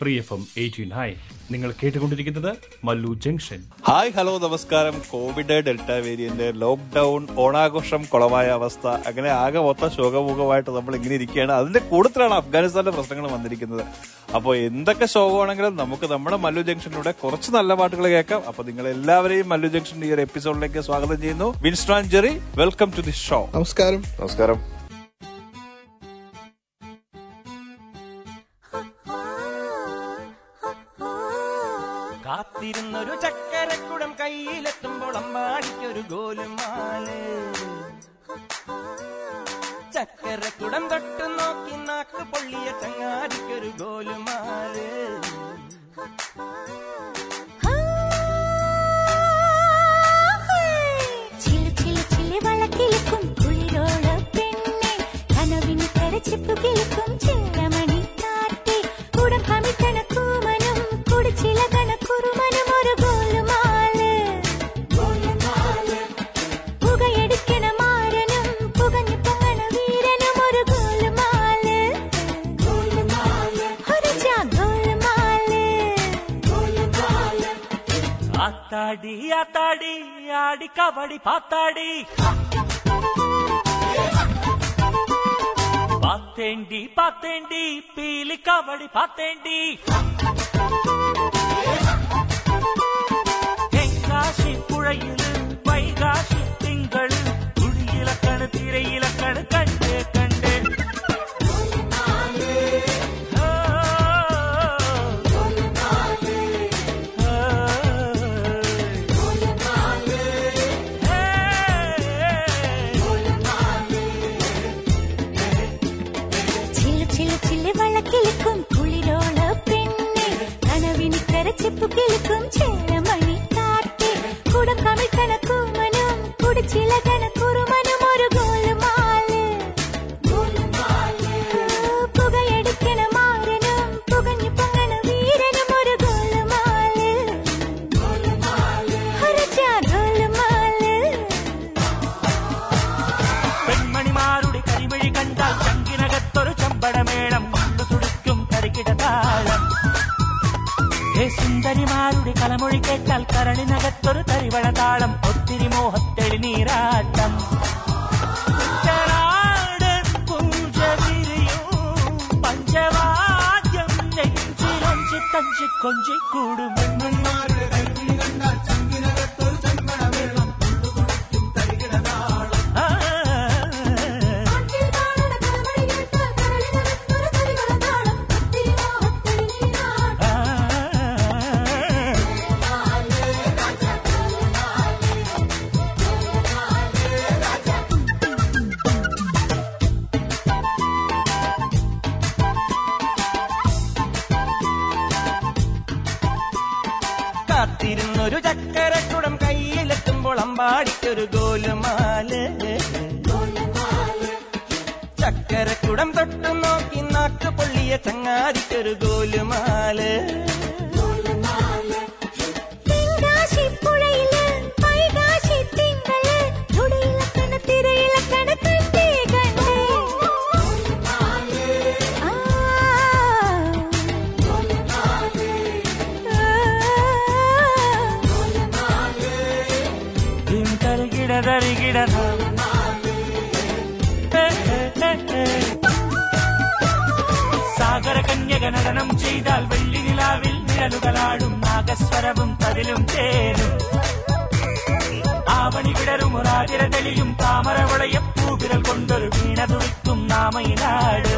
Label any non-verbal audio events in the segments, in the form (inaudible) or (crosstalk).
Free F M eighteen. Hi നിങ്ങൾ കേട്ടുകൊണ്ടിരിക്കുന്നത് Mallu junction. Hi hello നമസ്കാരം. കോവിഡ് ഡെൽറ്റ വേരിയന്റ് ലോക്ക്ഡൌൺ ഓണാഘോഷം കുളമായ അവസ്ഥ അങ്ങനെ ആകെ മൊത്തം ശോകമുഖമായിട്ട് നമ്മൾ ഇങ്ങനെ ഇരിക്കുകയാണ്. അതിന്റെ കൂടുതലാണ് അഫ്ഗാനിസ്ഥാന്റെ പ്രശ്നങ്ങൾ വന്നിരിക്കുന്നത്. അപ്പോൾ എന്തൊക്കെ ശോകമാണെങ്കിലും നമുക്ക് നമ്മുടെ മല്ലു ജംഗ്ഷനിലൂടെ കുറച്ച് നല്ല പാട്ടുകൾ കേൾക്കാം. അപ്പൊ നിങ്ങൾ എല്ലാവരെയും മല്ലു ജംഗ്ഷൻ ഈ ഒരു എപ്പിസോഡിലേക്ക് സ്വാഗതം ചെയ്യുന്നു. Winston Jerry welcome to the show നമസ്കാരം. നമസ്കാരം. കാത്തിരുന്നൊരു ചക്കരക്കുടം കയ്യിലെത്തുമ്പോൾ അമ്പാടിക്കൊരു ഗോലുമാൽ. ചക്കരക്കുടം തൊട്ട് നോക്കി നാക്ക് പൊള്ളിയ ചങ്ങാടിക്കൊരു ഗോലുമാൽ. ചിലു ചിലു ചിലു വളക്കിലുക്കും കുളിരോള പെണ്ണെ. കനവിന് കരച്ചിപ്പ് കിളുക്കും ஆத்தாடி ஆத்தாடி ஆடி கபடி பாத்தாடி. பார்த்தேண்டி பார்த்தேண்டி பீலி கபடி பார்த்தேண்டி தென்காசி புழையில் வைகாசி திங்கள் துடியிலக்கணு திரையிலக்கணு கண்டு സുന്ദരിമാരുടെ കലമൊഴി കേട്ടാൽ കരണിനകത്തൊരു തരിവള താളം ഒത്തിരി മോഹത്തെളി നീരാട്ടം കുട്ടനാടൻ പൂജവിരിയും പഞ്ചവാദ്യം നെഞ്ചിലൊഞ്ചി തഞ്ചി കൊഞ്ചി കാത്തിരുന്നൊരു ചക്കരക്കുടം കയ്യിലെത്തുമ്പോൾ അമ്പാടിക്കൊരു ഗോലുമാൽ. ചക്കരക്കുടം തൊട്ടു നോക്കി നാക്ക് പൊള്ളിയ ചങ്ങാതിക്കൊരു ഗോലുമാൽ. நடனம் செய்தால் வெள்ளி நிலாவில் நிழலுகளாடும் நாகஸ்வரவும் பதிலும் தேரும். ஆவணி விடரும் ஒரு ஆதிர தெளியும் தாமர உளைய பூவிரல் கொண்டொரு வீணதுரிக்கும் நாமை நாடு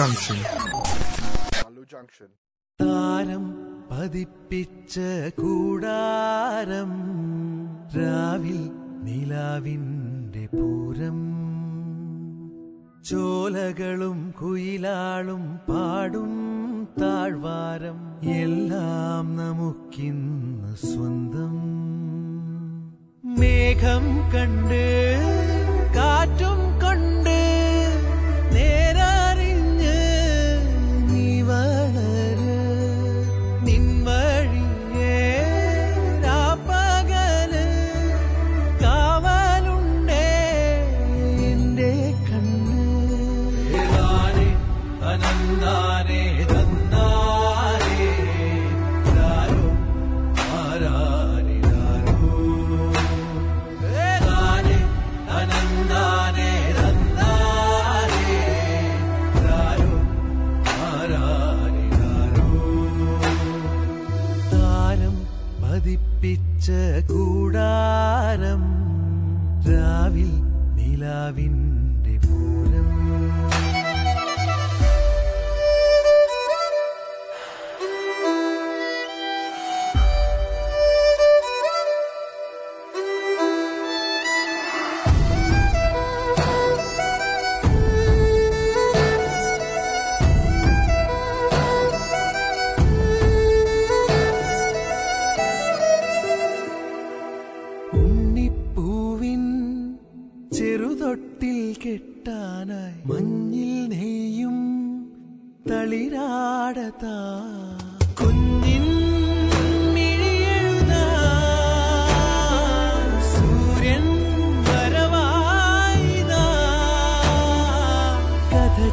Junction. താരം പതിപ്പിച്ച കൂടാരം രാവിൽ നിലാവിന്റെ പൂരം. ചോലകളും കുയിലാളും പാടും താഴ്വാരം. എല്ലാം നമുക്കിന്ന് സ്വന്തം. മേഘം കണ്ട് കാറ്റും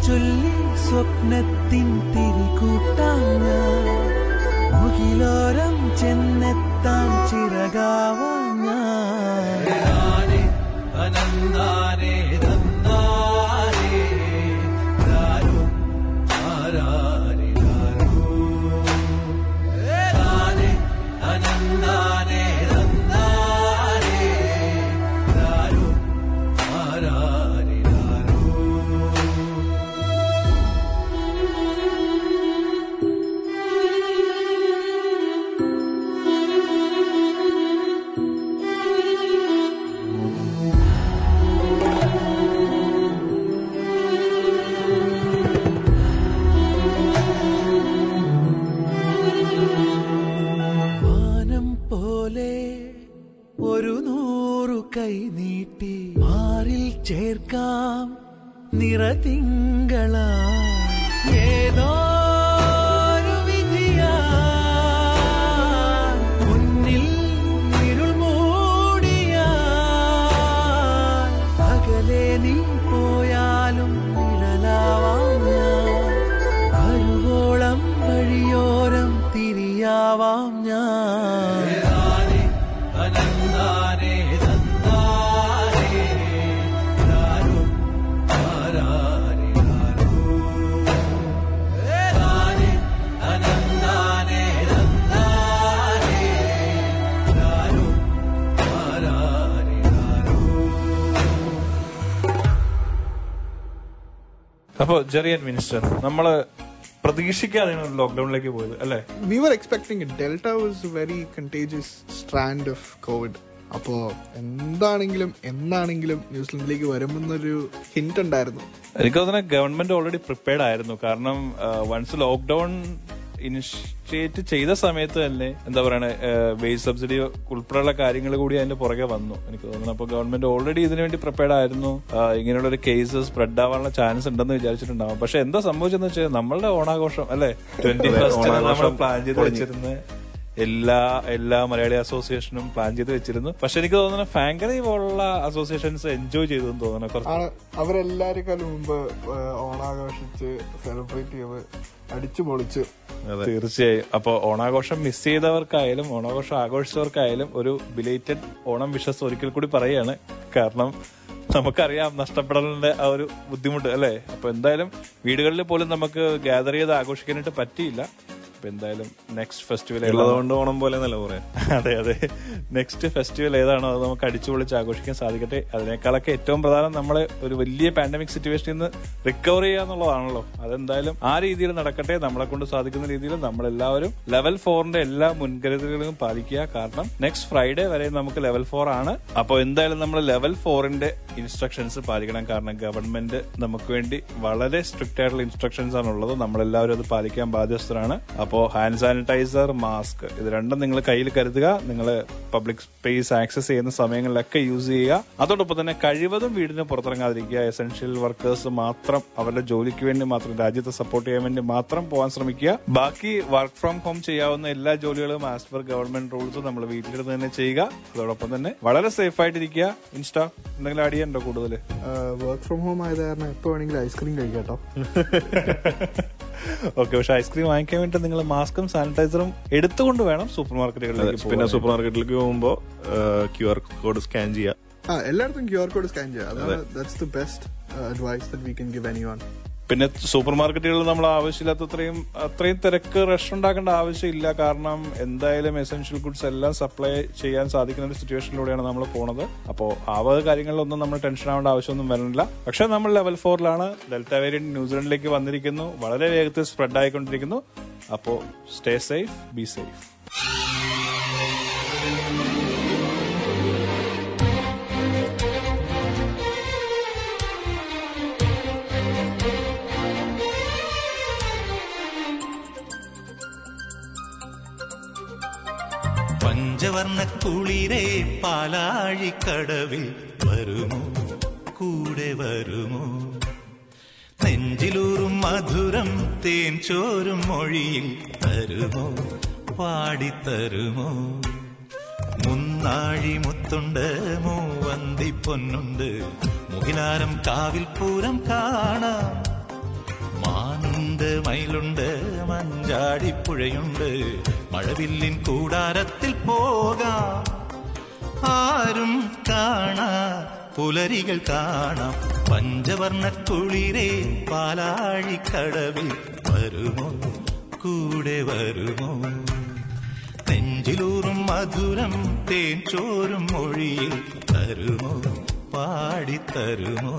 ചൊല്ലി സ്വപ്നത്തിൻ തിരികൂട്ടാൻ ഞാൻ മുകിലോരം ചെന്നെത്താൻ ചിറകാവാൻ ഞാൻ അനന്താനേ ತಿಂಗಳ അപ്പൊ ജെറിയൻ മിനിസ്റ്റർ നമ്മൾ പ്രതീക്ഷിക്കാതെയാണ് ലോക്ക്ഡൌണിലേക്ക് പോയത് അല്ലേ we were expecting it. Delta was a very contagious strand of COVID. അപ്പോ എന്താണെങ്കിലും എന്നാണെങ്കിലും ന്യൂസിലൻഡിലേക്ക് വരുമെന്നൊരു ഹിന്റ് ഉണ്ടായിരുന്നു എനിക്ക് തോന്നുന്നത് ഗവൺമെന്റ് ഓൾറെഡി പ്രിപ്പയർഡ് ആയിരുന്നു കാരണം വൺസ് ലോക്ക്ഡൌൺ ഇനിഷ്യേറ്റ് ചെയ്ത സമയത്ത് തന്നെ എന്താ പറയണ വേജ് സബ്സിഡി ഉൾപ്പെടെയുള്ള കാര്യങ്ങൾ കൂടി അതിന്റെ പുറകെ വന്നു. എനിക്ക് തോന്നുന്നു അപ്പൊ ഗവൺമെന്റ് ഓൾറെഡി ഇതിനു വേണ്ടി പ്രിപ്പയർഡ് ആയിരുന്നു. ഇങ്ങനെയുള്ള ഒരു കേസ് സ്പ്രെഡ് ആവാനുള്ള ചാൻസ് ഉണ്ടെന്ന് വിചാരിച്ചിട്ടുണ്ടാവും. പക്ഷെ എന്താ സംഭവിച്ചെന്ന് വെച്ചാൽ നമ്മളുടെ ഓണാഘോഷം അല്ലെ? ട്വന്റി ഫസ്റ്റ് നമ്മൾ പ്ലാൻ ചെയ്ത് വെച്ചിരുന്നത് എല്ലാ എല്ലാ മലയാളി അസോസിയേഷനും പ്ലാൻ ചെയ്ത് വെച്ചിരുന്നു. പക്ഷെ എനിക്ക് തോന്നുന്നു ഫാങ്കറി പോലുള്ള അസോസിയേഷൻസ് എൻജോയ് ചെയ്തു എന്ന് തോന്നുന്നു. അവരെല്ലാരെക്കാളും മുമ്പ് ഓണാഘോഷിച്ച് സെലിബ്രേറ്റ് ചെയ്ത് അടിച്ചു പൊളിച്ച് തീർച്ചയായും. അപ്പൊ ഓണാഘോഷം മിസ് ചെയ്തവർക്കായാലും ഓണാഘോഷം ആഘോഷിച്ചവർക്കായാലും ഒരു ബിലേറ്റഡ് ഓണം വിഷസ് ഒരിക്കൽ കൂടി പറയാണ് കാരണം നമുക്കറിയാം നഷ്ടപ്പെടലിന്റെ ആ ഒരു ബുദ്ധിമുട്ട് അല്ലേ? അപ്പൊ എന്തായാലും വീടുകളിൽ പോലും നമുക്ക് ഗ്യാദർ ചെയ്ത് ആഘോഷിക്കാനായിട്ട് പറ്റിയില്ല. എന്തായാലും നെക്സ്റ്റ് ഫെസ്റ്റിവൽ ഉള്ളതുകൊണ്ട് ഓണം പോലെ നല്ല പറയാം? (laughs) അതെ അതെ. നെക്സ്റ്റ് ഫെസ്റ്റിവൽ ഏതാണോ അത് നമുക്ക് അടിച്ചു പൊളിച്ച് ആഘോഷിക്കാൻ സാധിക്കട്ടെ. അതിനേക്കാളൊക്കെ ഏറ്റവും പ്രധാനം നമ്മൾ ഒരു വലിയ പാൻഡമിക് സിറ്റുവേഷനിൽ നിന്ന് റിക്കവർ ചെയ്യുക എന്നുള്ളതാണല്ലോ. അതെന്തായാലും ആ രീതിയിൽ നടക്കട്ടെ. നമ്മളെ കൊണ്ട് സാധിക്കുന്ന രീതിയിൽ നമ്മളെല്ലാവരും ലെവൽ ഫോറിന്റെ എല്ലാ മുൻകരുതലുകളും പാലിക്കുക. കാരണം നെക്സ്റ്റ് ഫ്രൈഡേ വരെ നമുക്ക് ലെവൽ ഫോർ ആണ്. അപ്പോൾ എന്തായാലും നമ്മൾ ലെവൽ ഫോറിന്റെ ഇൻസ്ട്രക്ഷൻസ് പാലിക്കണം. കാരണം ഗവൺമെന്റ് നമുക്ക് വേണ്ടി വളരെ സ്ട്രിക്റ്റ് ആയിട്ടുള്ള ഇൻസ്ട്രക്ഷൻസ് ആണ് ഉള്ളത് നമ്മളെല്ലാവരും അത് പാലിക്കാൻ ബാധ്യസ്ഥരാണ്. അപ്പോൾ ഹാൻഡ് സാനിറ്റൈസർ മാസ്ക് ഇത് രണ്ടും നിങ്ങൾ കയ്യിൽ കരുതുക. നിങ്ങൾ പബ്ലിക് സ്പേസ് ആക്സസ് ചെയ്യുന്ന സമയങ്ങളിലൊക്കെ യൂസ് ചെയ്യുക. അതോടൊപ്പം തന്നെ കഴിവതും വീടിന് പുറത്തിറങ്ങാതിരിക്കുക. എസെൻഷ്യൽ വർക്കേഴ്സ് മാത്രം അവരുടെ ജോലിക്ക് വേണ്ടി മാത്രം രാജ്യത്തെ സപ്പോർട്ട് ചെയ്യാൻ വേണ്ടി മാത്രം പോകാൻ ശ്രമിക്കുക. ബാക്കി വർക്ക് ഫ്രം ഹോം ചെയ്യാവുന്ന എല്ലാ ജോലികളും ആസ് പെർ ഗവൺമെന്റ് റൂൾസ് നമ്മൾ വീട്ടിലിരുന്ന് തന്നെ ചെയ്യുക. അതോടൊപ്പം തന്നെ വളരെ സേഫ് ആയിട്ടിരിക്കുക. ഇൻസ്റ്റ എന്തെങ്കിലും ആഡ് ചെയ്യണ്ടോ കൂടുതൽ വർക്ക് ഫ്രം ഹോം ആയത് കാരണം എപ്പോ വേണമെങ്കിലും ഐസ്ക്രീം കഴിക്കാട്ടോ (laughs) ഓക്കെ പക്ഷെ ഐസ്ക്രീം വാങ്ങിക്കാൻ വേണ്ടി നിങ്ങൾ മാസ്കും സാനിറ്റൈസറും എടുത്തുകൊണ്ട് വേണം സൂപ്പർ മാർക്കറ്റുകളിലേക്ക് പിന്നെ സൂപ്പർ മാർക്കറ്റിലേക്ക് പോകുമ്പോൾ ക്യു ആർ കോഡ് സ്കാൻ ചെയ്യുക ആ എല്ലായിടത്തും ക്യു ആർ കോഡ് സ്കാൻ ചെയ്യുക that's the best advice that we can give anyone പിന്നെ സൂപ്പർ മാർക്കറ്റുകളിൽ നമ്മൾ ആവശ്യമില്ലാത്ത അത്രയും അത്രയും തിരക്ക് റഷ് ഉണ്ടാക്കേണ്ട ആവശ്യമില്ല. കാരണം എന്തായാലും എസെൻഷ്യൽ ഗുഡ്സ് എല്ലാം സപ്ലൈ ചെയ്യാൻ സാധിക്കുന്ന ഒരു സിറ്റുവേഷനിലൂടെയാണ് നമ്മൾ പോണത്. അപ്പോൾ ആ വക കാര്യങ്ങളിലൊന്നും നമ്മൾ ടെൻഷൻ ആവേണ്ട ആവശ്യമൊന്നും വരണില്ല. പക്ഷെ നമ്മൾ ലെവൽ ഫോറിലാണ് ഡെൽറ്റ വേരിയന്റ് ന്യൂസിലൻഡിലേക്ക് വന്നിരിക്കുന്നു. വളരെ വേഗത്തിൽ സ്പ്രെഡ് ആയിക്കൊണ്ടിരിക്കുന്നു. അപ്പോൾ സ്റ്റേ സേഫ് ബി സേഫ് പഞ്ചവർണ കുളിരേ പാലാഴിക്കടവിൽ വരുമോ? കൂടെ വരുമോ? നെഞ്ചിലൂറും മധുരം തേൻ ചോരും മൊഴിയിൽ തരുമോ? പാടിത്തരുമോ? മുന്നാഴി മുത്തുണ്ട് മൂവന്തി പൊന്നുണ്ട്. മുകിലാരം കാവിൽ പൂരം കാണാം. മാനുണ്ട് മയിലുണ്ട് മഞ്ചാടിപ്പുഴയുണ്ട് മഴവില്ലിൻ കൂടാരത്തിൽ പോകാം ആരും കാണാ പുലരികൾ കാണാം പഞ്ചവർണ കുളിരേ പാലാഴിക്കടവിൽ വരുമോ കൂടെ വരുമോ നെഞ്ചിലൂറും മധുരം തേൻ ചോരും മൊഴിയിൽ തരുമോ പാടിത്തരുമോ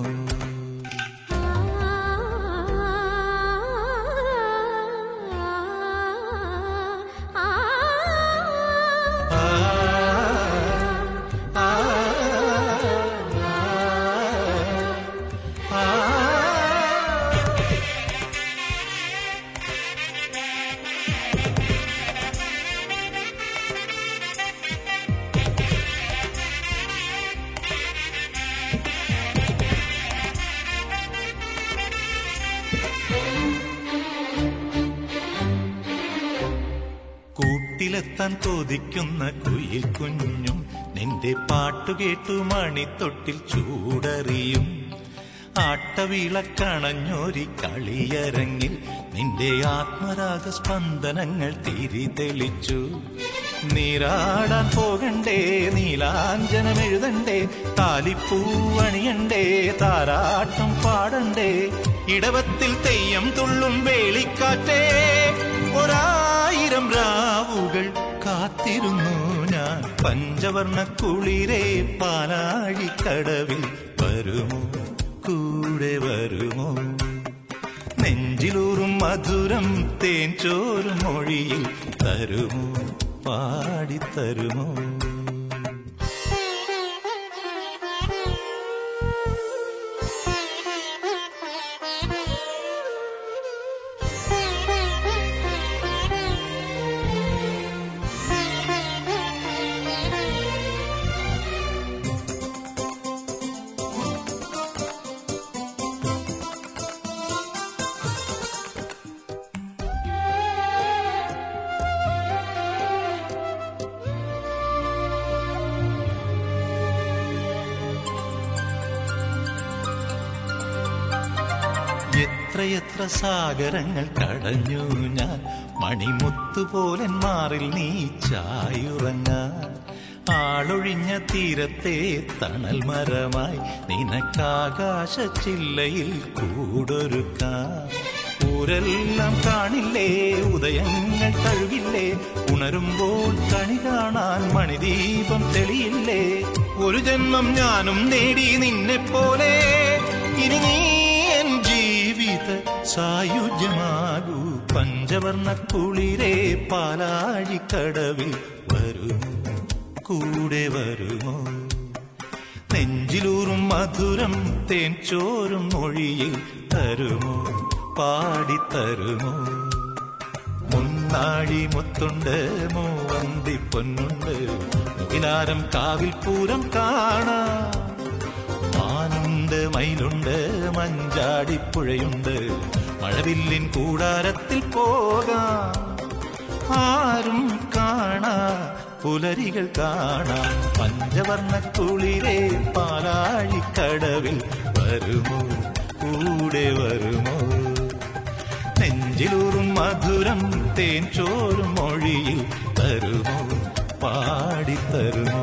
കൂട്ടിലെത്താൻ കൊതിക്കുന്ന കുയിൽ കുഞ്ഞും നിന്റെ പാട്ടു കേട്ടു മണിത്തൊട്ടിൽ ചൂടറിയും. ആട്ടവിളക്കണഞ്ഞൊരി കളിയരങ്ങിൽ നിന്റെ ആത്മരാഗ സ്പന്ദനങ്ങൾ തിരി തെളിച്ചു. നീരാടാൻ പോകണ്ടേ നീലാഞ്ജനമെഴുതണ്ടേ താലിപ്പൂവണിയണ്ടേ താരാട്ടം പാടണ്ടേ ഇടവത്തിൽ തെയ്യം തുള്ളും വേളിക്കാറ്റേ കാത്തിരുന്നു ഞാൻ പഞ്ചവർണ കുളിരേ പാലാഴിക്കടവിൽ വരുമോ? കൂടെ വരുമോ? നെഞ്ചിലൂറും മധുരം തേൻ ചോറും മൊഴിയിൽ തരുമോ? പാടിത്തരുമോ? എത്രയെത്ര സാഗരങ്ങൾ കടഞ്ഞു ഞാൻ. മണിമുത്തുപോലൻ മാറിൽ നീ ചായുറങ്ങാൻ. ആളൊഴിഞ്ഞ തീരത്തെ തണൽ മരമായി നിനക്കാകാശ ചില്ലയിൽ കൂടൊരുക്കാം ഊരെല്ലാം കാണില്ലേ ഉദയങ്ങൾ കഴുകില്ലേ ഉണരുമ്പോൾ കണി കാണാൻ മണിദീപം തെളിയില്ലേ. ഒരു ജന്മം ഞാനും നേടി നിന്നെപ്പോലെ. ഇനി നീ സായുജ്യമാകൂ. പഞ്ചവർണ കുളിരെ പാലാഴിക്കടവിൽ വരുമോ? കൂടെ വരുമോ? നെഞ്ചിലൂറും മധുരം തേൻ ചോറും മൊഴിയിൽ തരുമോ? പാടിത്തരുമോ? മുന്നാഴി മുത്തുണ്ട് മോ വന്തി പൊന്നുണ്ട്. കാവിൽ പൂരം കാണാം. മാനുണ്ട് മയിലുണ്ട് മഞ്ചാടിപ്പുഴയുണ്ട് മഴവില്ലിൻ കൂടാരത്തിൽ പോകാം ആരും കാണാ പുലരികൾ കാണാം പഞ്ചവർണ്ണ കുളിരേ പാലാഴിക്കടവിൽ വരുമോ കൂടെ വരുമോ നെഞ്ചിലൂറും മധുരം തേൻ ചോറും മൊഴിയിൽ തരുമോ പാടിത്തരുമോ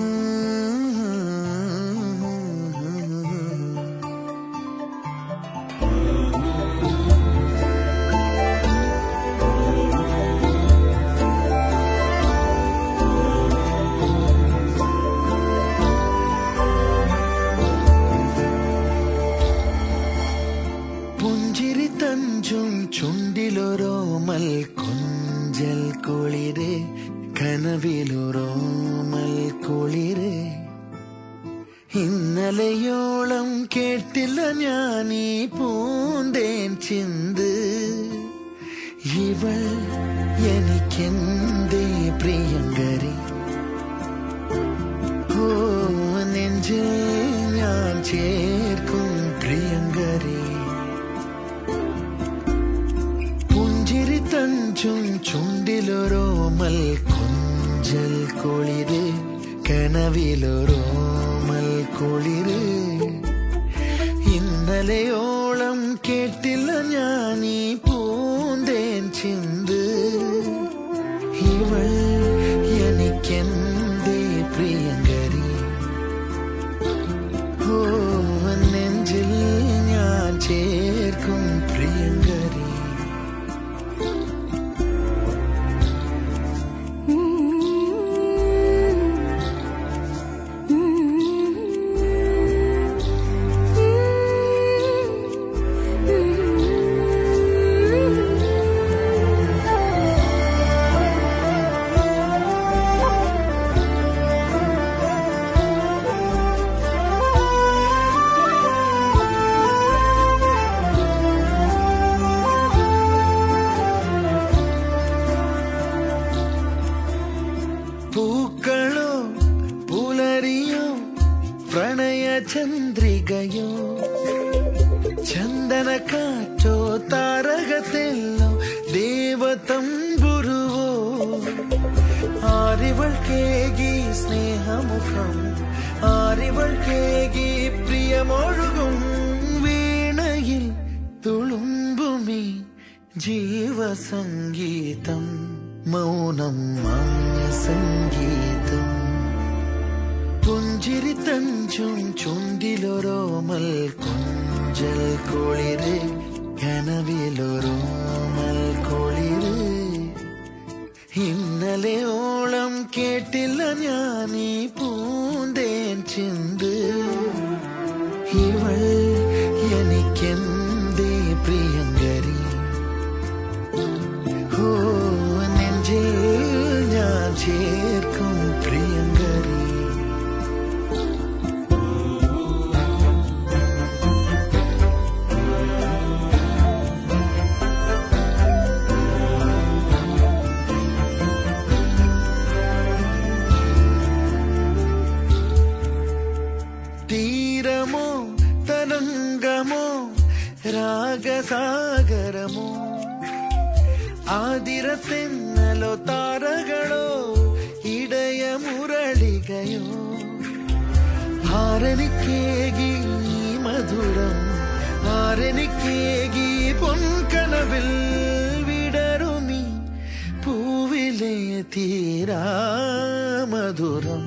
മധുരം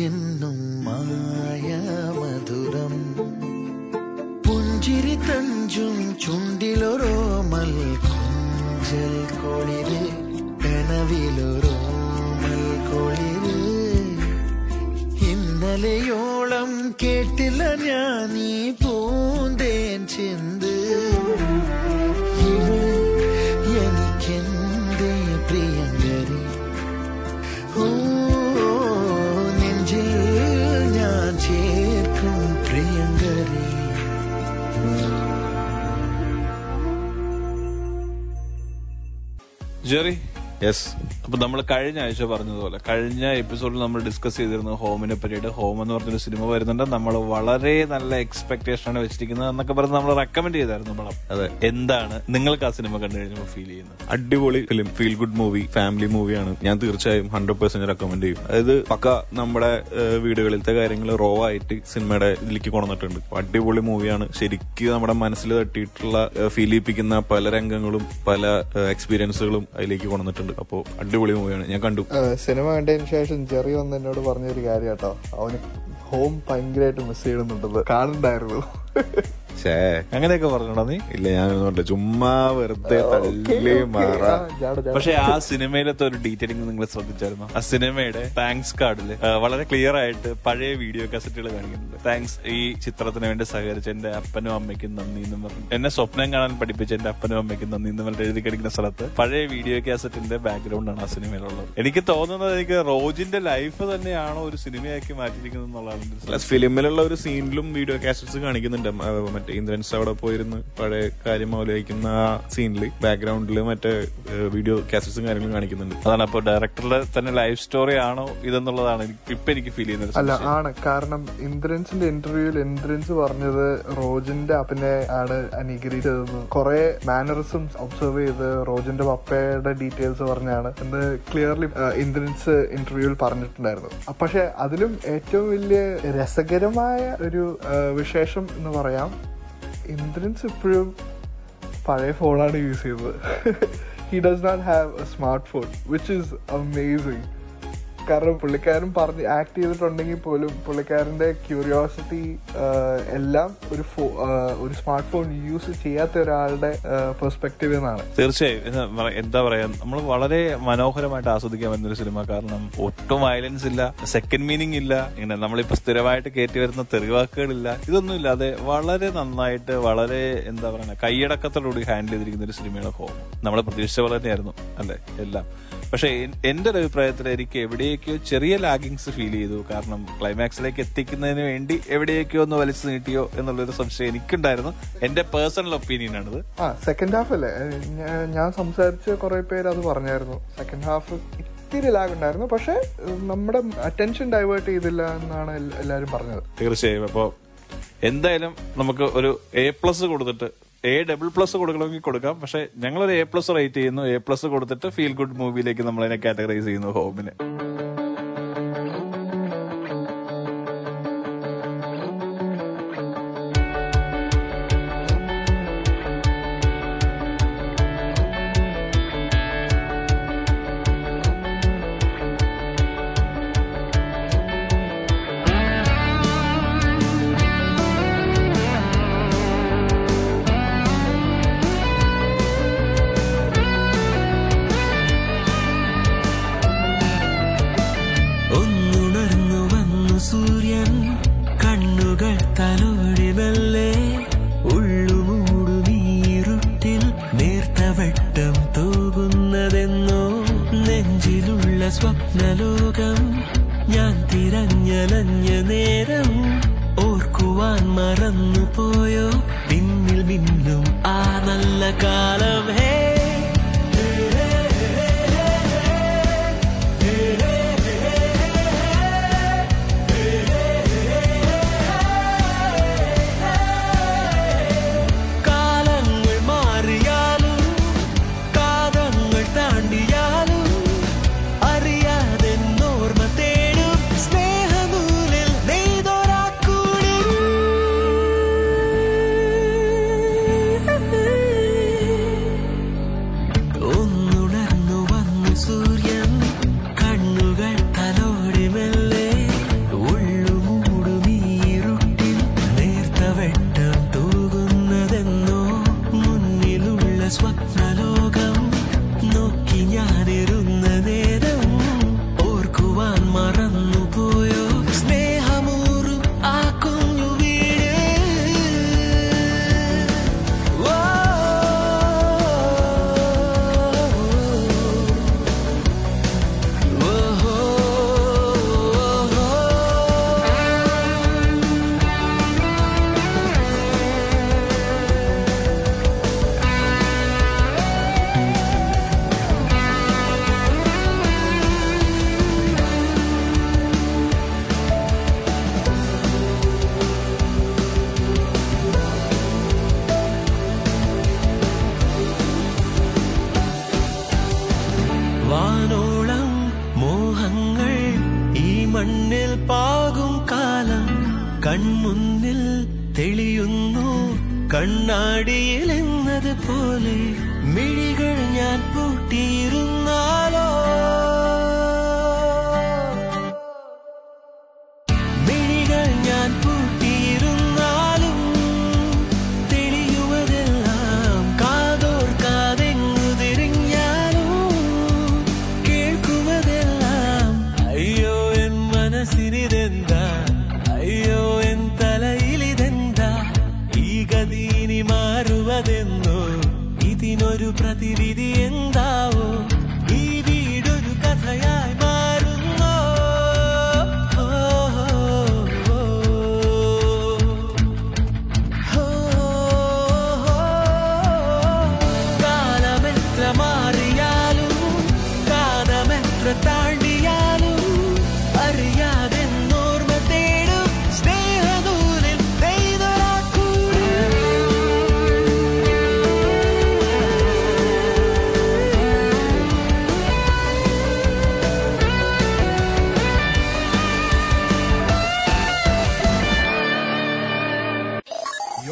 എന്നും മായ മധുരം പുഞ്ചിരി തഞ്ചും ചുണ്ടിലൊരോമൽ ജെറി യെസ് അപ്പൊ നമ്മൾ കഴിഞ്ഞ ആഴ്ച പറഞ്ഞതുപോലെ കഴിഞ്ഞ എപ്പിസോഡിൽ നമ്മൾ ഡിസ്കസ് ചെയ്തിരുന്നു ഹോമിനെ പറ്റിയിട്ട്. ഹോം എന്ന് പറഞ്ഞൊരു സിനിമ വരുന്നുണ്ട്. നമ്മൾ വളരെ നല്ല എക്സ്പെക്ടേഷൻ ആണ് വെച്ചിരിക്കുന്നത് എന്നൊക്കെ പറഞ്ഞ് നമ്മൾ റെക്കമെൻഡ് ചെയ്തായിരുന്നു പടം. അതെ. എന്താണ് നിങ്ങൾക്ക് ആ സിനിമ കണ്ടു കഴിഞ്ഞപ്പോൾ ഫീൽ ചെയ്യുന്നത്? അടിപൊളി film feel good movie family മൂവിയാണ് ഞാൻ തീർച്ചയായും ഹൺഡ്രഡ് പെർസെന്റ് റെക്കമെൻഡ് ചെയ്യും. അതായത് പക്ക നമ്മുടെ വീടുകളിലത്തെ കാര്യങ്ങൾ റോ ആയിട്ട് സിനിമയുടെ ഇതിലേക്ക് കൊണ്ടുവന്നിട്ടുണ്ട്. അടിപൊളി മൂവിയാണ് ശരിക്കും നമ്മുടെ മനസ്സിൽ തട്ടിയിട്ടുള്ള ഫീൽ ചെയ്യിപ്പിക്കുന്ന പല രംഗങ്ങളും പല എക്സ്പീരിയൻസുകളും അതിലേക്ക് കൊണ്ടുവന്നിട്ടുണ്ട്. അപ്പോൾ അടിപൊളി മൂവിയാണ്. ഞാൻ കണ്ടു. സിനിമ കണ്ടതിന് ശേഷം ജെറി വന്ന് എന്നോട് പറഞ്ഞൊരു കാര്യം കേട്ടോ. അവന് ഹോം ഭയങ്കരമായിട്ട് മിസ് ചെയ്യണമെന്നുണ്ടത് കാണണ്ടായിരുന്നു അങ്ങനെയൊക്കെ പറഞ്ഞോടാ നീ. ഇല്ല ഞാനൊന്നും ചുമ്മാ വെറുതെ തള്ളി മാറ. പക്ഷെ ആ സിനിമയിലത്തെ ഒരു ഡീറ്റെയിലിംഗ് നിങ്ങൾ ശ്രദ്ധിച്ചായിരുന്നു? ആ സിനിമയുടെ താങ്ക്സ് കാർഡിൽ വളരെ ക്ലിയർ ആയിട്ട് പഴയ വീഡിയോ കാസറ്റുകൾ കാണിക്കുന്നുണ്ട്. താങ്ക്സ് ഈ ചിത്രത്തിന് വേണ്ടി സഹകരിച്ച എന്റെ അപ്പനും അമ്മയ്ക്കും നന്ദി എന്ന് പറഞ്ഞു. എന്നെ സ്വപ്നം കാണാൻ പഠിപ്പിച്ച എന്റെ അപ്പനും അമ്മയ്ക്കും നന്ദി എന്ന് പറഞ്ഞിട്ട് എഴുതി കഴിക്കുന്ന സ്ഥലത്ത് പഴയ വീഡിയോ കാസറ്റിന്റെ ബാക്ക്ഗ്രൗണ്ട് ആണ് ആ സിനിമയിലുള്ളത്. എനിക്ക് തോന്നുന്നത് എനിക്ക് റോജിന്റെ ലൈഫ് തന്നെയാണോ ഒരു സിനിമയാക്കി മാറ്റിയിരിക്കുന്നത് എന്നുള്ളതാണ് ഫിലിമിലുള്ള ഒരു സീനിലും വീഡിയോ കാസറ്റ്സ് കാണിക്കുന്നുണ്ട് ഇന്ദ്രൻസ് അവിടെ പോയിരുന്ന് പഴയ കാര്യം അവലോചിക്കുന്ന ആ സീനിൽ ബാക്ക്ഗ്രൗണ്ടിൽ മറ്റേ വീഡിയോ കാസറ്റ്സും കാര്യങ്ങളും കാണിക്കുന്നുണ്ട്. അതാണ് അപ്പൊ ഡയറക്ടറുടെ തന്നെ ലൈഫ് സ്റ്റോറി ആണോ ഇതെന്നുള്ളതാണ് ഇപ്പൊ എനിക്ക് ഫീൽ ചെയ്യുന്നത്. അല്ല ആണ്. കാരണം ഇന്ദ്രൻസിന്റെ ഇന്റർവ്യൂവിൽ ഇന്ദ്രൻസ് പറഞ്ഞത് റോജിന്റെ അപ്പനെ ആണ് അനുഗ്രഹിച്ചതെന്ന് കുറെ മാനറിസും ഒബ്സർവ് ചെയ്ത് റോജിന്റെ പപ്പയുടെ ഡീറ്റെയിൽസ് പറഞ്ഞാണ് എന്ന് ക്ലിയർലി ഇന്ദ്രൻസ് ഇന്റർവ്യൂവിൽ പറഞ്ഞിട്ടുണ്ടായിരുന്നു. പക്ഷെ അതിലും ഏറ്റവും വലിയ രസകരമായ ഒരു വിശേഷം എന്ന് പറയാം ഇന്ദ്രൻസ് ഇപ്പോഴും പഴയ ഫോണാണ് യൂസ് ചെയ്തത് he does not have a smart phone which is amazing കാരണം പുള്ളിക്കാരൻ പറഞ്ഞ് ആക്ട് ചെയ്തിട്ടുണ്ടെങ്കിൽ പോലും പുള്ളിക്കാരന്റെ ക്യൂരിയോസിറ്റി എല്ലാം ഒരു ഒരു സ്മാർട്ട് ഫോൺ യൂസ് ചെയ്യാത്ത ഒരാളുടെ പെർസ്പെക്റ്റീവ് എന്നാണ് തീർച്ചയായും. എന്താ പറയാ നമ്മൾ വളരെ മനോഹരമായിട്ട് ആസ്വദിക്കാൻ പറ്റുന്ന ഒരു സിനിമ കാരണം ഒട്ടും വയലൻസ് ഇല്ല സെക്കൻഡ് മീനിങ് ഇല്ല ഇങ്ങനെ നമ്മളിപ്പോ സ്ഥിരമായിട്ട് കയറ്റി വരുന്ന തെറിവാക്കുകളില്ല ഇതൊന്നും ഇല്ലാതെ വളരെ നന്നായിട്ട് വളരെ എന്താ പറയുക കൈയടക്കത്തോടുകൂടി ഹാൻഡിൽ ചെയ്തിരിക്കുന്ന ഒരു സിനിമയാണ് ഹോം നമ്മൾ പ്രതീക്ഷിച്ച പോലെ തന്നെയായിരുന്നു അല്ലെ? എല്ലാം. പക്ഷെ എന്റെ ഒരു അഭിപ്രായത്തിൽ എനിക്ക് എവിടെയൊക്കെയോ ചെറിയ ലാഗിങ്സ് ഫീൽ ചെയ്തു. കാരണം ക്ലൈമാക്സിലേക്ക് എത്തിക്കുന്നതിന് വേണ്ടി എവിടെയൊക്കെയോ ഒന്ന് വലിച്ചു നീട്ടിയോ എന്നുള്ളൊരു സംശയം എനിക്കുണ്ടായിരുന്നു. എന്റെ പേഴ്സണൽ ഒപ്പീനിയൻ ആണിത്. ആ സെക്കൻഡ് ഹാഫ് അല്ലേ? ഞാൻ സംസാരിച്ച കുറെ പേര് അത് പറഞ്ഞായിരുന്നു. സെക്കൻഡ് ഹാഫ് ഇത്തിരി ലാഗ് ഉണ്ടായിരുന്നു. പക്ഷെ നമ്മുടെ അറ്റൻഷൻ ഡൈവേർട്ട് ചെയ്തില്ല എന്നാണ് എല്ലാരും എല്ലാവരും പറഞ്ഞത്. തീർച്ചയായും. അപ്പോ എന്തായാലും നമുക്ക് ഒരു എ പ്ലസ് കൊടുത്തിട്ട് എ ഡബിൾ പ്ലസ് കൊടുക്കണമെങ്കിൽ കൊടുക്കാം. പക്ഷെ ഞങ്ങളൊരു എ പ്ലസ് റേറ്റ് ചെയ്യുന്നു. എ പ്ലസ് കൊടുത്തിട്ട് ഫീൽ ഗുഡ് മൂവിയിലേക്ക് നമ്മൾ അതിനെ കാറ്റഗറൈസ് ചെയ്യുന്നു ഹോമിനെ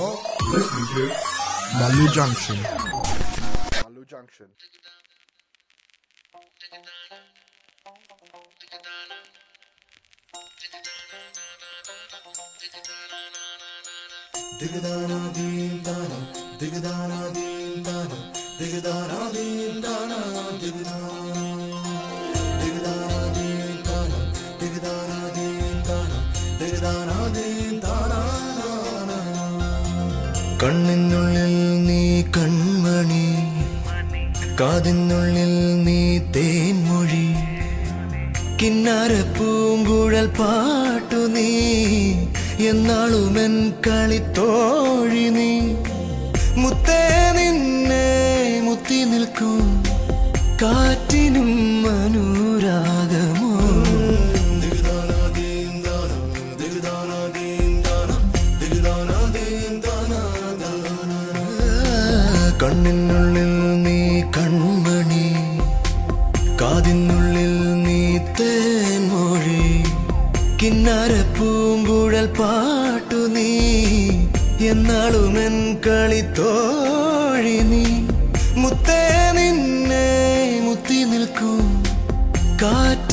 You're listening to Malu Junction. Malu Junction. Digadana deen dana, digadana dana, digadana dana, digadana. കണ്ണിനുള്ളിൽ നീ കൺമണി കാതിനുള്ളിൽ നീ തേൻമൊഴി. കിന്നാരപ്പൂങ്കുഴൽ പാട്ടു നീ എന്നാളുമെൻ കളിത്തോഴി നീ. മുത്തേ നിന്നെ മുത്തി നിൽക്കും കാറ്റിനും മനൂരാ. നരപ്പൂങ്കുഴൽ പാട്ടു നീ എന്നാളുമെൻ കളിത്തോഴി നീ മുത്തേ നിന്നെ മുത്തി നിൽക്കൂ കാറ്റ്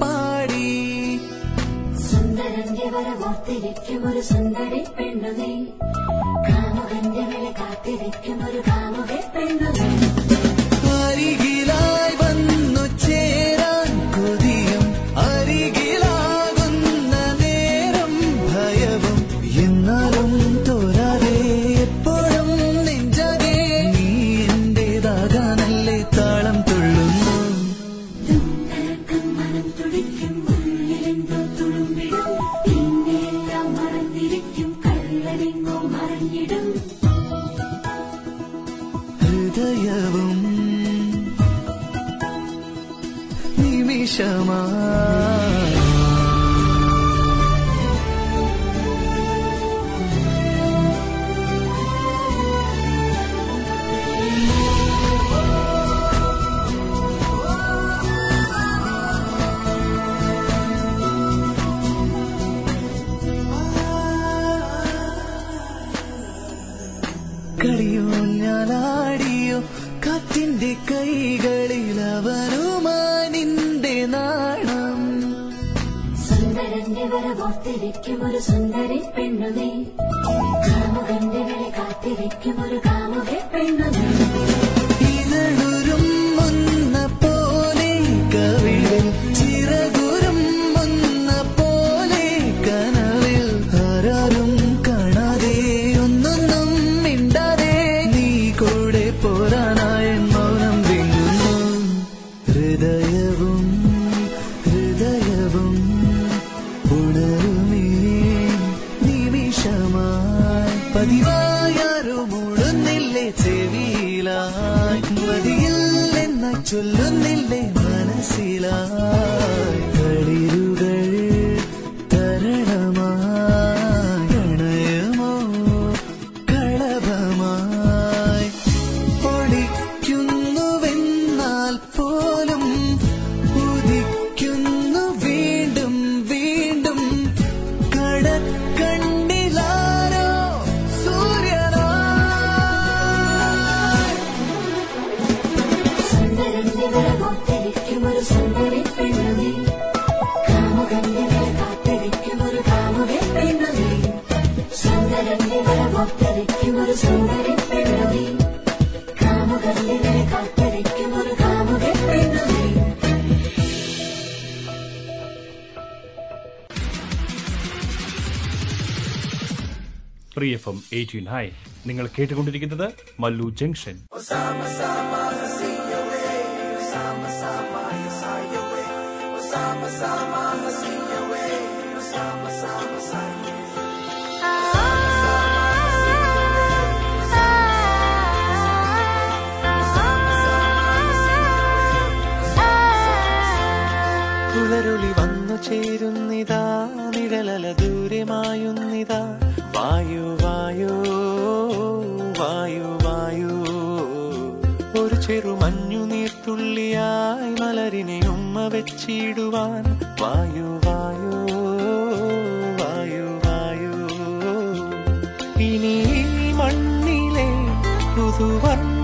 പാടി. സുന്ദരന്റെ വരവോർത്തിരിക്കും ഒരു സുന്ദരി പെണ്ണു കാമുകന്റെ വിളി കാത്തിരിക്കും ഒരു കാമുക പെണ്ണു സുന്ദരി പെണ്ണു നീ കാമുകന്റെ വിളി കാത്തിരിക്കും ഒരു കാമുക പെണ്ണു 的地方 എഫ് എയ്റ്റീൻ ഹൈ നിങ്ങൾ കേട്ടുകൊണ്ടിരിക്കുന്നത് മല്ലു ജംഗ്ഷൻ. പുലരുളി വന്നു ചേരുന്നിതാ നിഴലല ദൂരമായുന്നിതാ. വായു വായു വായു വായു. ഒരു ചെറു മഞ്ഞു നീർത്തുള്ളിയായി മലരിനെ ഉമ്മ വെച്ചിടുവാൻ. വായു വായു വായു വായു. ഇനി മണ്ണിലെ പുതുവർണ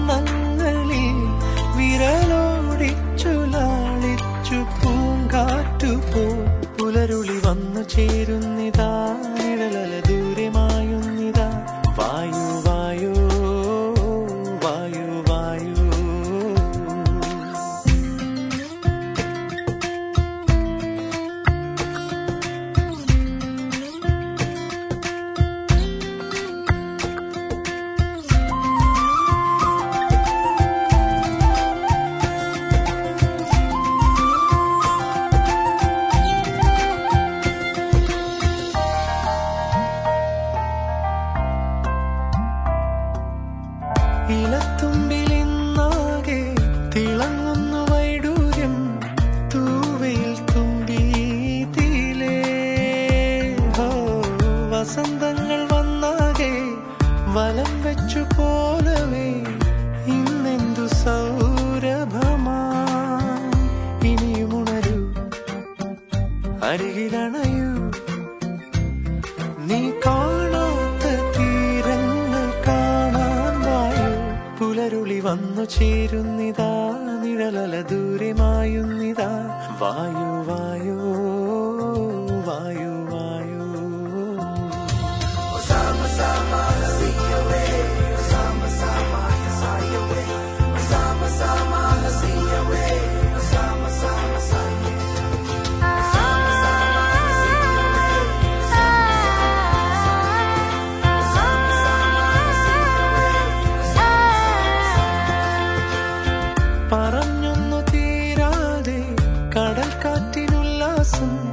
So.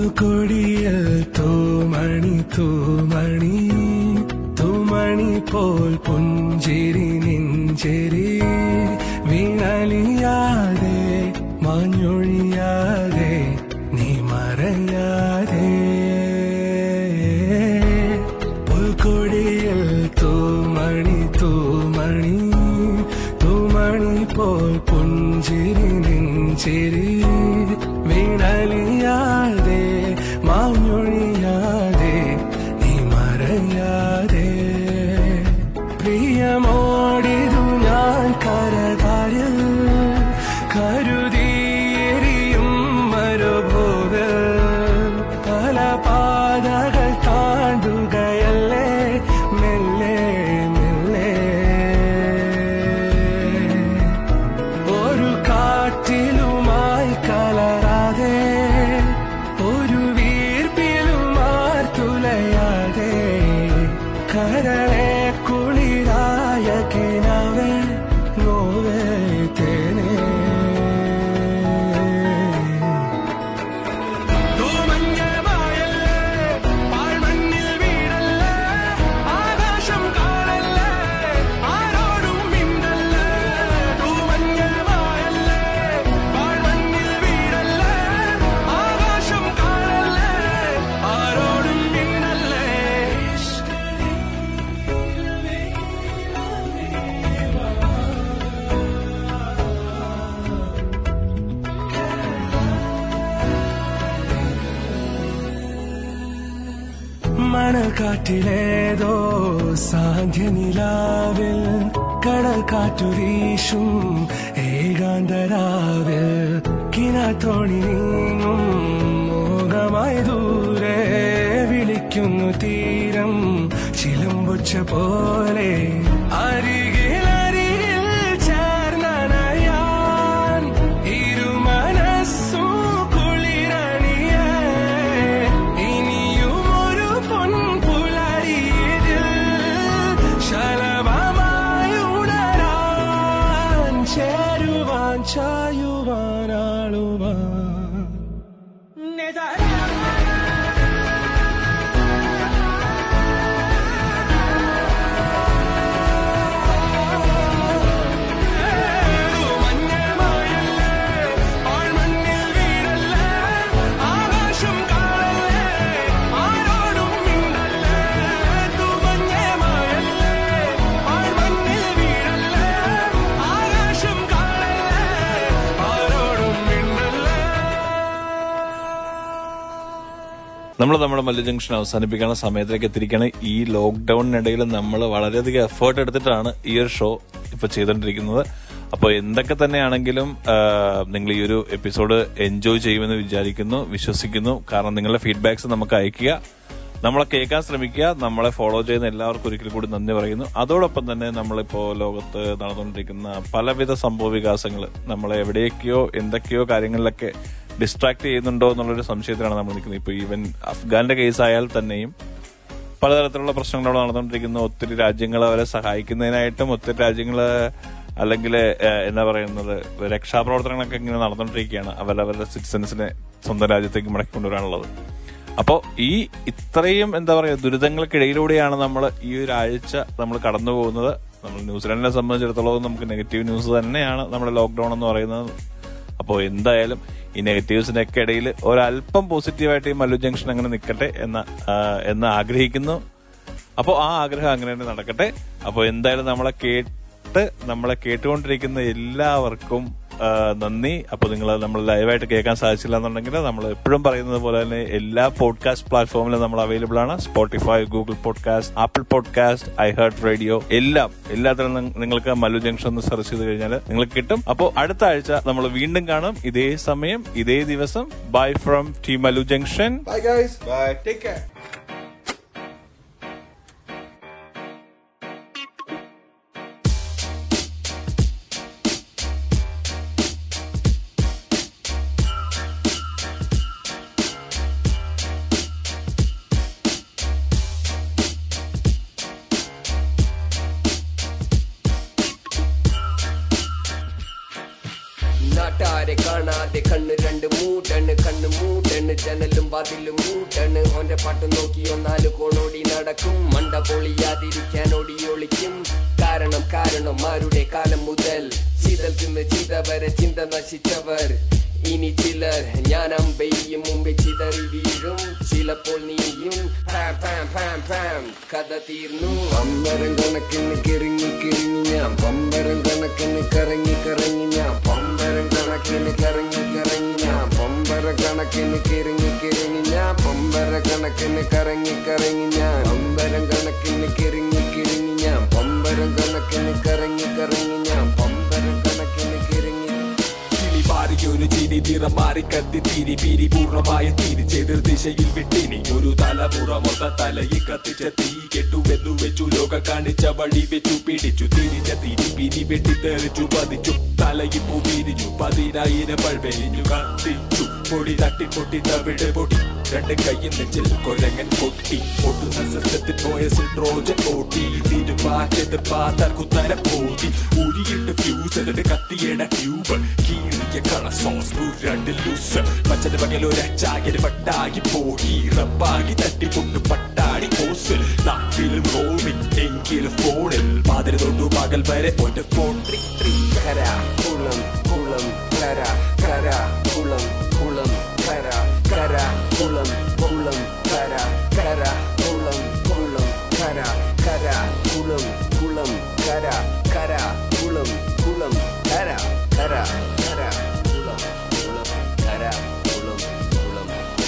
പൂക്കൊടിയൽ തൂമണി തൂമണി തൂമണി പോൽ പുഞ്ചിരി നെഞ്ചിരി വീണലിയാതെ മഞ്ഞുഴി മണൽക്കാറ്റിലേതോ സാന്ധ്യനിലാവിൽ കടൽ കാറ്റു വീശും ഏകാന്തരാവിൽ കിനാത്തോണി നീങ്ങും മോഹമായി ദൂരെ വിളിക്കുന്നു തീരം ചിലമ്പുച്ച പോലെ അരികിൽ നമ്മൾ നമ്മുടെ മല്ല ജംഗ്ഷൻ അവസാനിപ്പിക്കുന്ന സമയത്തേക്ക് എത്തിയിരിക്കുകയാണ്. ഈ ലോക്ക്ഡൌണിനിടയിൽ നമ്മൾ വളരെയധികം എഫേർട്ട് എടുത്തിട്ടാണ് ഈ ഒരു ഷോ ഇപ്പൊ ചെയ്തുകൊണ്ടിരിക്കുന്നത് അപ്പോൾ എന്തൊക്കെ തന്നെയാണെങ്കിലും നിങ്ങൾ ഈ ഒരു എപ്പിസോഡ് എൻജോയ് ചെയ്യുമെന്ന് വിചാരിക്കുന്നു വിശ്വസിക്കുന്നു. കാരണം നിങ്ങളുടെ ഫീഡ്ബാക്സ് നമുക്ക് അയക്കുക നമ്മളെ കേൾക്കാൻ ശ്രമിക്കുക നമ്മളെ ഫോളോ ചെയ്യുന്ന എല്ലാവർക്കും ഒരിക്കൽ കൂടി നന്ദി പറയുന്നു. അതോടൊപ്പം തന്നെ നമ്മളിപ്പോ ലോകത്ത് നടന്നുകൊണ്ടിരിക്കുന്ന പലവിധ സംഭവ വികാസങ്ങൾ നമ്മളെ എവിടെയൊക്കെയോ എന്തൊക്കെയോ കാര്യങ്ങളിലൊക്കെ ഡിസ്ട്രാക്ട് ചെയ്യുന്നുണ്ടോ എന്നുള്ളൊരു സംശയത്തിലാണ് നമ്മൾ നിൽക്കുന്നത്. ഇപ്പൊ ഈവൻ അഫ്ഗാന്റെ കേസ് ആയാൽ തന്നെയും പലതരത്തിലുള്ള പ്രശ്നങ്ങൾ അവിടെ നടന്നുകൊണ്ടിരിക്കുന്നു. ഒത്തിരി രാജ്യങ്ങൾ അവരെ സഹായിക്കുന്നതിനായിട്ടും ഒത്തിരി രാജ്യങ്ങൾ അല്ലെങ്കിൽ എന്താ പറയുന്നത് രക്ഷാപ്രവർത്തനങ്ങളൊക്കെ ഇങ്ങനെ നടന്നുകൊണ്ടിരിക്കുകയാണ്. അവരവരുടെ സിറ്റിസൻസിനെ സ്വന്തം രാജ്യത്തേക്ക് മടക്കി കൊണ്ടുവരാനുള്ളത്. അപ്പോൾ ഈ ഇത്രയും എന്താ പറയുക ദുരിതങ്ങൾക്കിടയിലൂടെയാണ് നമ്മൾ ഈ ഒരു ആഴ്ച നമ്മൾ കടന്നു പോകുന്നത് നമ്മൾ ന്യൂസിലാൻഡിനെ സംബന്ധിച്ചിടത്തോളം നമുക്ക് നെഗറ്റീവ് ന്യൂസ് തന്നെയാണ് നമ്മുടെ ലോക്ക്ഡൌൺ എന്ന് പറയുന്നത്. അപ്പോൾ എന്തായാലും ഈ നെഗറ്റീവ്സിനൊക്കെ ഇടയിൽ ഒരല്പം പോസിറ്റീവായിട്ട് ഈ മല്ലു ജംഗ്ഷൻ അങ്ങനെ നിൽക്കട്ടെ എന്ന എന്ന് ആഗ്രഹിക്കുന്നു. അപ്പോൾ ആ ആഗ്രഹം അങ്ങനെ തന്നെ നടക്കട്ടെ. അപ്പോൾ എന്തായാലും നമ്മളെ കേട്ട് നമ്മളെ കേട്ടുകൊണ്ടിരിക്കുന്ന എല്ലാവർക്കും നന്ദി. അപ്പോൾ നിങ്ങൾ നമ്മൾ ലൈവായിട്ട് കേൾക്കാൻ സാധിച്ചില്ല എന്നുണ്ടെങ്കിൽ നമ്മൾ എപ്പോഴും പറയുന്നത് പോലെ തന്നെ എല്ലാ പോഡ്കാസ്റ്റ് പ്ലാറ്റ്ഫോമിലും നമ്മൾ അവൈലബിൾ ആണ്. Spotify Google podcast Apple podcast I heart radio എല്ലാം. എല്ലാത്തിലും നിങ്ങൾക്ക് മല്ലു ജംഗ്ഷൻ ഒന്ന് സെർച്ച് ചെയ്ത് കഴിഞ്ഞാൽ നിങ്ങൾക്ക് കിട്ടും. അപ്പോൾ അടുത്ത ആഴ്ച നമ്മൾ വീണ്ടും കാണും. ഇതേ സമയം ഇതേ ദിവസം. Bye from the Mallu junction bye guys bye take care. നശിച്ചവർ ഇനി ചിലർ ഞാൻ അമ്പെയ്യും മുമ്പേ ചിതറി വീഴും. ചിലപ്പോൾ നീയും കഥ തീർന്നു. പമ്പരം കണക്കിന് കിറങ്ങി കിറങ്ങി ഞാൻ. പമ്പരം കണക്കിന് കറങ്ങി കറങ്ങി ഞാൻ. പമ്പരം കണക്കിന് കറങ്ങി കറങ്ങി ഞാൻ. പമ്പര കണക്കിന് കിറങ്ങി കിറങ്ങി ഞാൻ. പമ്പര കണക്കിന് കറങ്ങി കറങ്ങി ഞാൻ. പമ്പരം കണക്കിന് കിറങ്ങി കിറങ്ങി ഞാൻ. പമ്പരം കണക്കിന് കറങ്ങി കറങ്ങി ഞാൻ. പാറിയൊരു ചിരി നിറം മാറി കത്തി തിരി പിരി പൂർണമായ തിരിച്ചെതിർ ദിശയിൽ വിട്ടിനി. ഒരു തലമുറ മൊത്ത തലയിൽ കത്തിച്ച തീ. കെട്ടുവെന്നു വെച്ചു ലോക കാണിച്ച വഴി വെച്ചു പിടിച്ചു തിരിച്ച തിരി പിരി വെട്ടി തെറിച്ചു പതിച്ചു. തലയിൽ പൂ പിരിഞ്ഞു പതിനായിരം പഴവെരിഞ്ഞു കത്തിച്ചു. പൊടി തട്ടി പൊട്ടി തവിട് പൊടി. രണ്ട് കൈയിൽ നെഞ്ചിൽ കൊരങ്ങൻ പൊട്ടി പൊട്ടുന്ന സിസ്റ്റത്തിൽ പോയ സിൻഡ്രോജൻ ഓട്ടി. തിരുവാറ്റത് പാത്താൽ കുത്തര പോതി ഉരിയിട്ട് ഫ്യൂസ് എന്നിട്ട് ട്യൂബ്. കീറിയ കള സോസ് രണ്ട് ലൂസ് മച്ചത് പകലൊരു അച്ചാകര് പട്ടാകി പോയി. റബ്ബാകി തട്ടിപ്പൊട്ടു പട്ടാടി കോസിൽ നാട്ടിലും റോമിൽ എങ്കിലും ഫോണിൽ പാതിര തൊട്ടു പകൽ വരെ ഒറ്റ ഫോൺ ട്രി ട്രി കര കുളം കുളം കര കര കുളം കുളം കര കര കുളം കുളം കര കര കുളം കുളം കര കര കുളം കുളം കര കര കുളം കുളം കര കര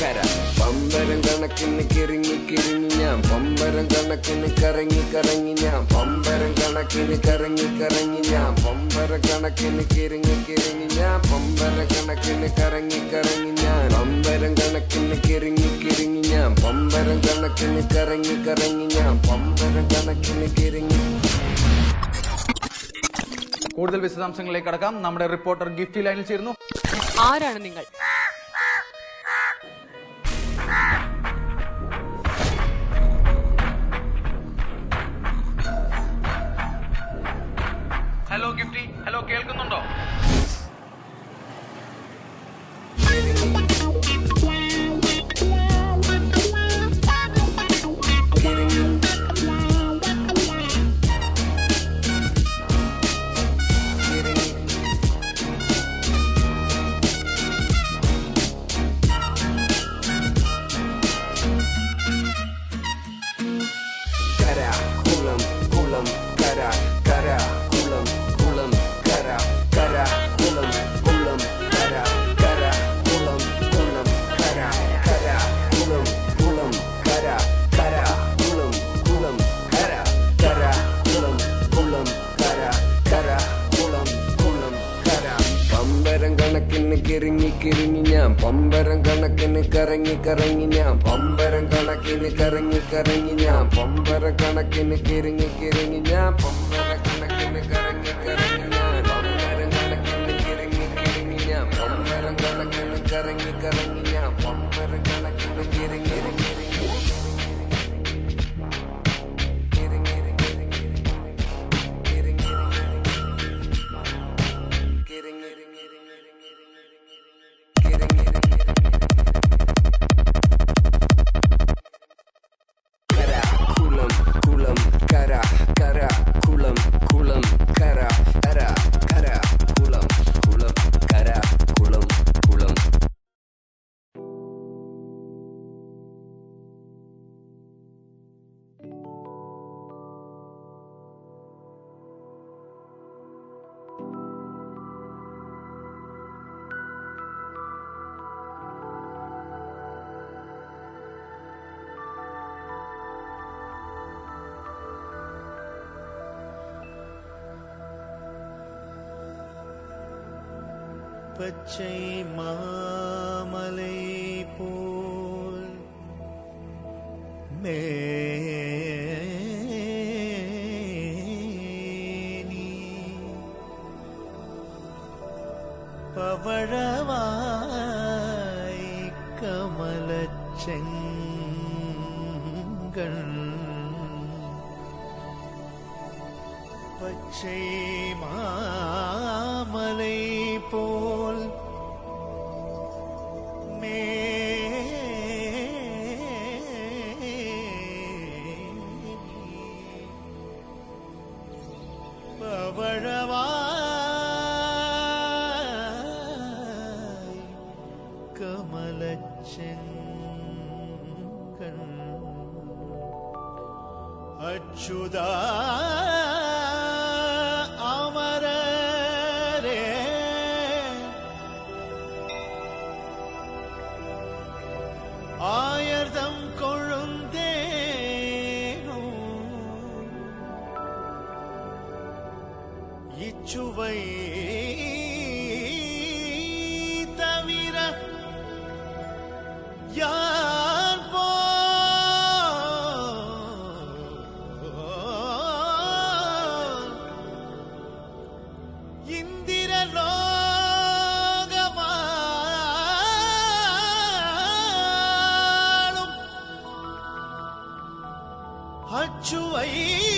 കര പമ്പരം കണക്കിന് കിറങ്ങി കിറങ്ങി ഞാൻ പമ്പരം കണക്കിന് കറങ്ങി കറങ്ങി ഞാൻ പമ്പരം കണക്കിന് കറങ്ങി കറങ്ങി ഞാൻ പമ്പര കണക്കിന് കിറങ്ങി കിറങ്ങി ഞാൻ പമ്പര കണക്കിന് കറങ്ങി കറങ്ങി ഞാൻ പമ്പരം കണക്കിന് കിറങ്ങി കിറങ്ങി ഞാൻ പമ്പരം കണക്കിന് കറങ്ങി കറങ്ങി ഞാൻ പമ്പരം കണക്കിന് കിറങ്ങി. കൂടുതൽ വിശദാംശങ്ങളിലേക്ക് കടക്കാം. നമ്മുടെ റിപ്പോർട്ടർ ഗിഫ്റ്റി ലൈനിൽ ചേരുന്നു. ആരാണ് നിങ്ങൾ? な பச்சை மாமலை போல் மேனி. பவழவாய் கமலச்செங்கள் பச்சை சுவை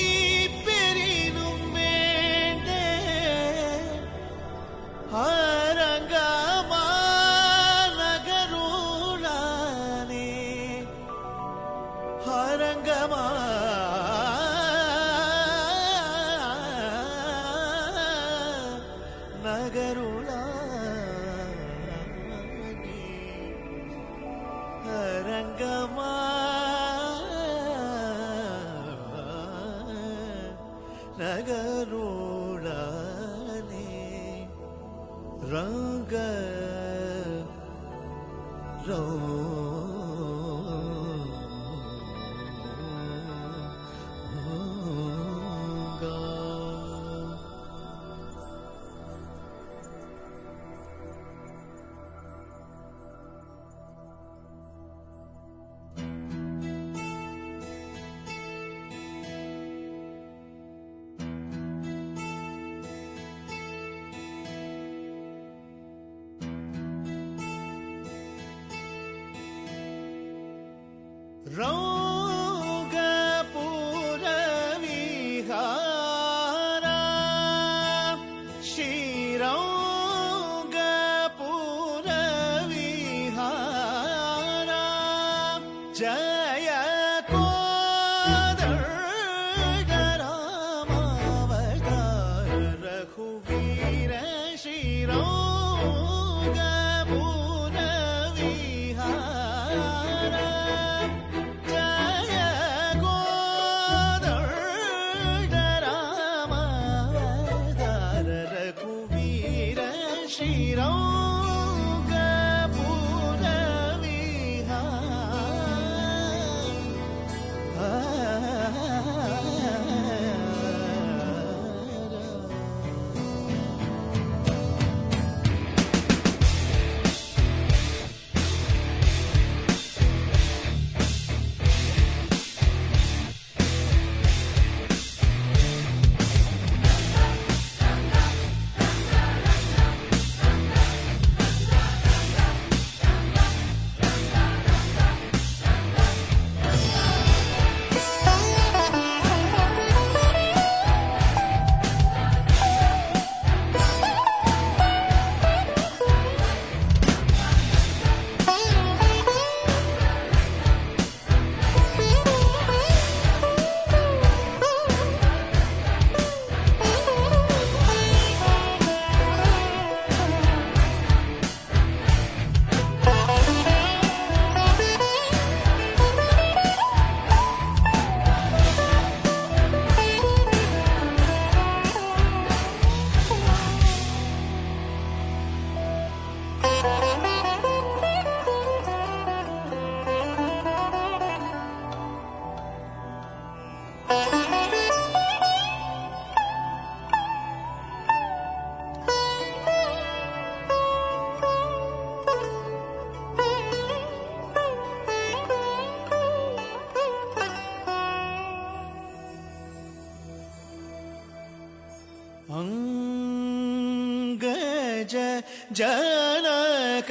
अङ्गज जनक